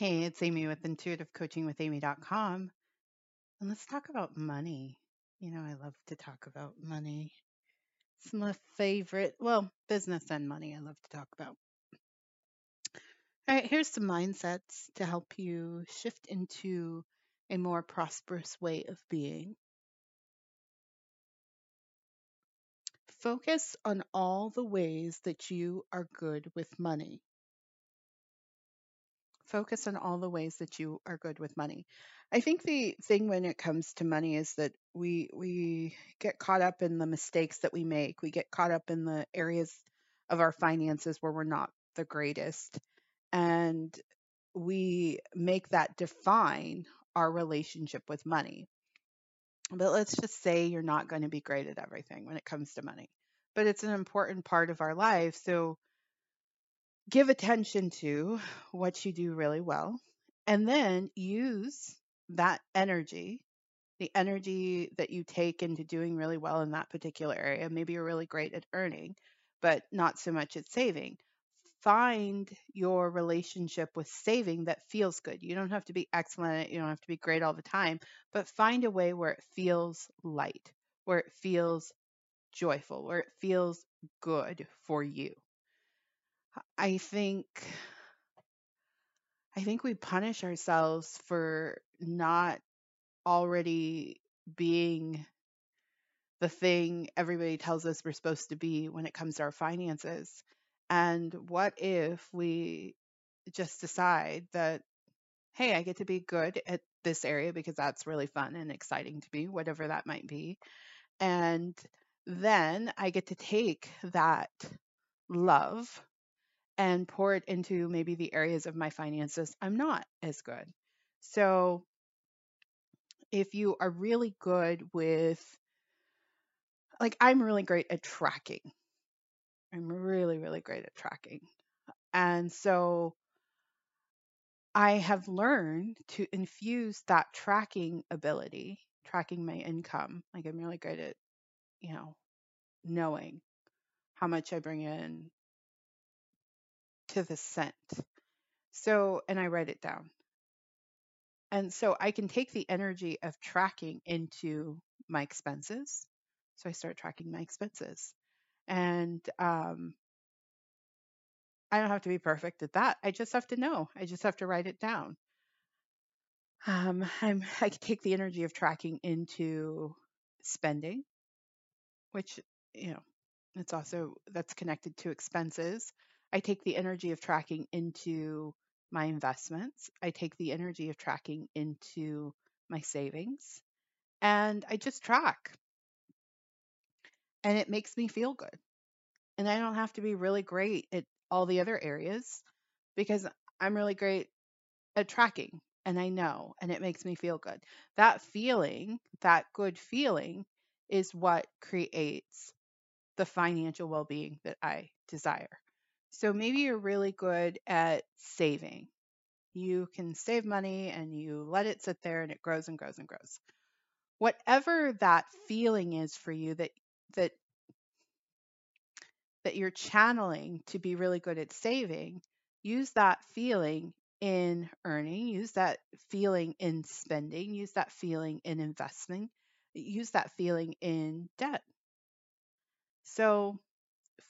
Hey, it's Amy with intuitivecoachingwithamy.com. And let's talk about money. You know, I love to talk about money. It's my favorite, well, business and money I love to talk about. All right, here's some mindsets to help you shift into a more prosperous way of being. Focus on all the ways that you are good with money. Focus on all the ways that you are good with money. I think the thing when it comes to money is that we we get caught up in the mistakes that we make. We get caught up in the areas of our finances where we're not the greatest and we make that define our relationship with money. But let's just say you're not going to be great at everything when it comes to money. But it's an important part of our life. So give attention to what you do really well and then use that energy the energy that you take into doing really well in that particular area. Maybe you're really great at earning but not so much at saving. Find your relationship with saving that feels good. You don't have to be excellent you don't have to be great all the time but find a way where it feels light where it feels joyful where it feels good for you I think I think we punish ourselves for not already being the thing everybody tells us we're supposed to be when it comes to our finances. And what if we just decide that, hey, I get to be good at this area because that's really fun and exciting to me, whatever that might be. And then I get to take that love and pour it into maybe the areas of my finances I'm not as good. So if you are really good with, like, I'm really great at tracking. I'm really, really great at tracking. And so I have learned to infuse that tracking ability, tracking my income. Like, I'm really great at, you know, knowing how much I bring in, to the cent. So, and I write it down. And so I can take the energy of tracking into my expenses. So I start tracking my expenses. And um, I don't have to be perfect at that. I just have to know. I just have to write it down. Um, I'm, I can take the energy of tracking into spending, which, you know, it's also that's connected to expenses. I take the energy of tracking into my investments. I take the energy of tracking into my savings and I just track. And it makes me feel good. And I don't have to be really great at all the other areas because I'm really great at tracking and I know and it makes me feel good. That feeling, that good feeling is what creates the financial well being that I desire. So maybe you're really good at saving. You can save money and you let it sit there and it grows and grows and grows. Whatever that feeling is for you that that that you're channeling to be really good at saving, use that feeling in earning, use that feeling in spending, use that feeling in investing, use that feeling in debt. So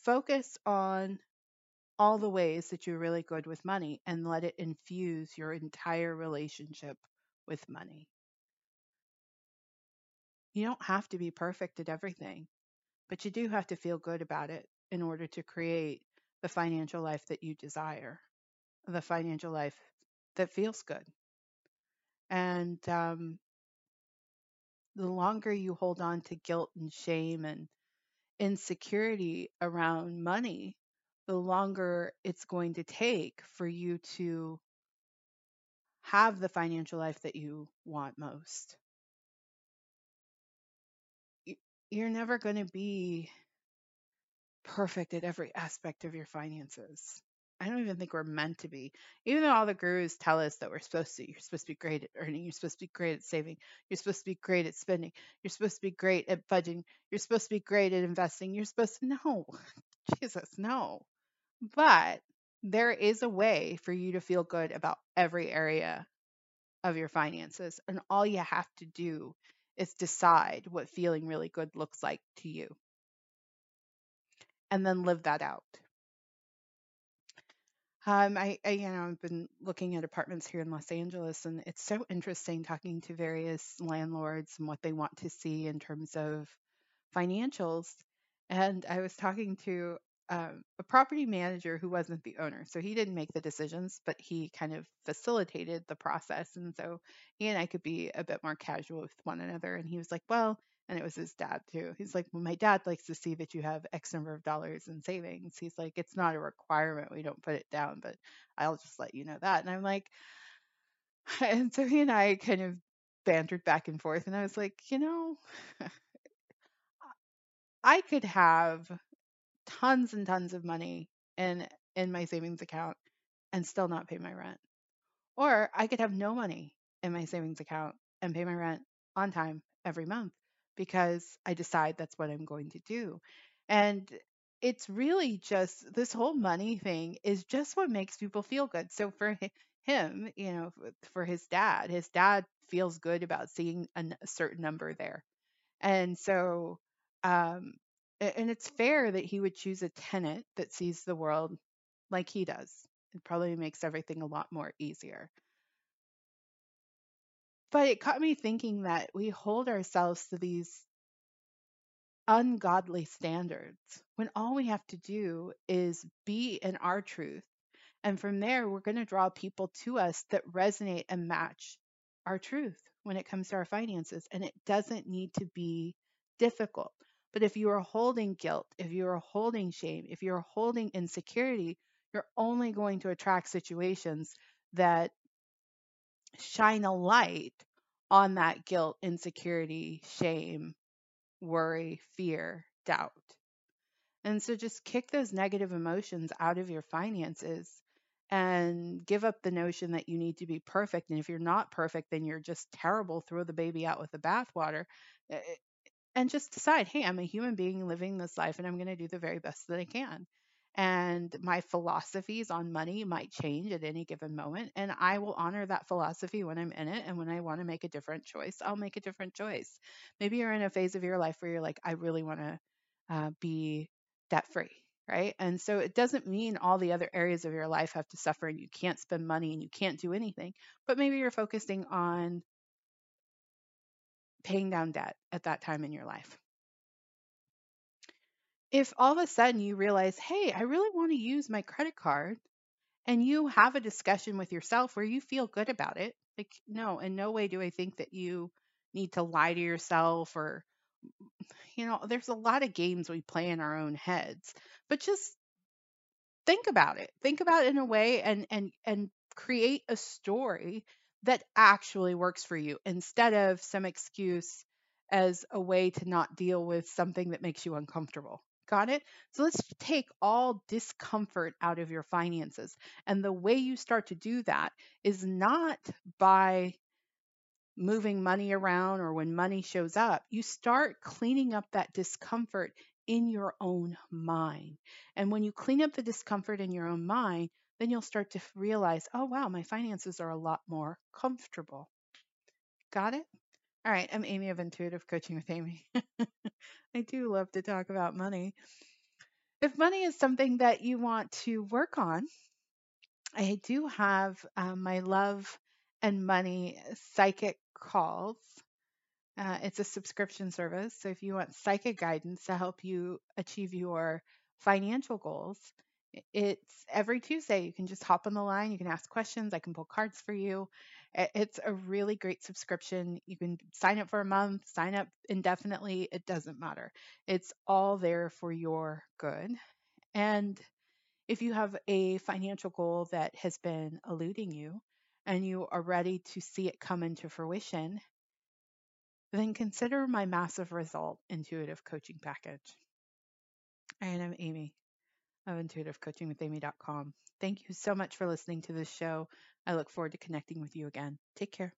focus on all the ways that you're really good with money and let it infuse your entire relationship with money. You don't have to be perfect at everything, but you do have to feel good about it in order to create the financial life that you desire, the financial life that feels good. And um, the longer you hold on to guilt and shame and insecurity around money, the longer it's going to take for you to have the financial life that you want most. You're never going to be perfect at every aspect of your finances. I don't even think we're meant to be. Even though all the gurus tell us that we're supposed to, you're supposed to be great at earning, you're supposed to be great at saving, you're supposed to be great at spending, you're supposed to be great at budgeting, you're supposed to be great at investing, you're supposed to, no, Jesus, no. But There is a way for you to feel good about every area of your finances. And all you have to do is decide what feeling really good looks like to you and then live that out. Um, I, I, you know, I've been looking at apartments here in Los Angeles, and it's so interesting talking to various landlords and what they want to see in terms of financials. And I was talking to um, a property manager who wasn't the owner. So he didn't make the decisions, but he kind of facilitated the process. And so he and I could be a bit more casual with one another. And he was like, Well, and it was his dad too. He's like, Well, my dad likes to see that you have X number of dollars in savings. He's like, It's not a requirement. We don't put it down, but I'll just let you know that. And I'm like, and so he and I kind of bantered back and forth. And I was like, You know, I could have tons and tons of money in in my savings account and still not pay my rent. Or I could have no money in my savings account and pay my rent on time every month because I decide that's what I'm going to do. And it's really just this whole money thing is just what makes people feel good. So for him, you know, for his dad, his dad feels good about seeing a certain number there. And so um, and it's fair that he would choose a tenant that sees the world like he does. It probably makes everything a lot more easier. But it caught me thinking that we hold ourselves to these ungodly standards when all we have to do is be in our truth. And from there, we're going to draw people to us that resonate and match our truth when it comes to our finances. And it doesn't need to be difficult. But if you are holding guilt, if you are holding shame, if you're holding insecurity, you're only going to attract situations that shine a light on that guilt, insecurity, shame, worry, fear, doubt. And so just kick those negative emotions out of your finances and give up the notion that you need to be perfect. And if you're not perfect, then you're just terrible. Throw the baby out with the bathwater eh, eh, and just decide, hey, I'm a human being living this life and I'm going to do the very best that I can. And my philosophies on money might change at any given moment. And I will honor that philosophy when I'm in it. And when I want to make a different choice, I'll make a different choice. Maybe you're in a phase of your life where you're like, I really want to uh, be debt free. Right. And so it doesn't mean all the other areas of your life have to suffer and you can't spend money and you can't do anything. But maybe you're focusing on paying down debt at that time in your life. If all of a sudden you realize, hey, I really want to use my credit card, and you have a discussion with yourself where you feel good about it, like, no, in no way do I think that you need to lie to yourself or, you know, there's a lot of games we play in our own heads, but just think about it. Think about it in a way and, and, and create a story that actually works for you instead of some excuse as a way to not deal with something that makes you uncomfortable. Got it? So let's take all discomfort out of your finances. And the way you start to do that is not by moving money around or when money shows up. You start cleaning up that discomfort in your own mind. And when you clean up the discomfort in your own mind, then you'll start to realize, oh, wow, my finances are a lot more comfortable. Got it? All right, I'm Amy of Intuitive Coaching with Amy. I do love to talk about money. If money is something that you want to work on, I do have um, my love and money psychic calls. Uh, it's a subscription service. So if you want psychic guidance to help you achieve your financial goals, it's every Tuesday. You can just hop on the line. You can ask questions. I can pull cards for you. It's a really great subscription. You can sign up for a month, sign up indefinitely. It doesn't matter. It's all there for your good. And if you have a financial goal that has been eluding you and you are ready to see it come into fruition, then consider my massive result intuitive coaching package. And I'm Amy of intuitivecoachingwithamy.com. Thank you so much for listening to this show. I look forward to connecting with you again. Take care.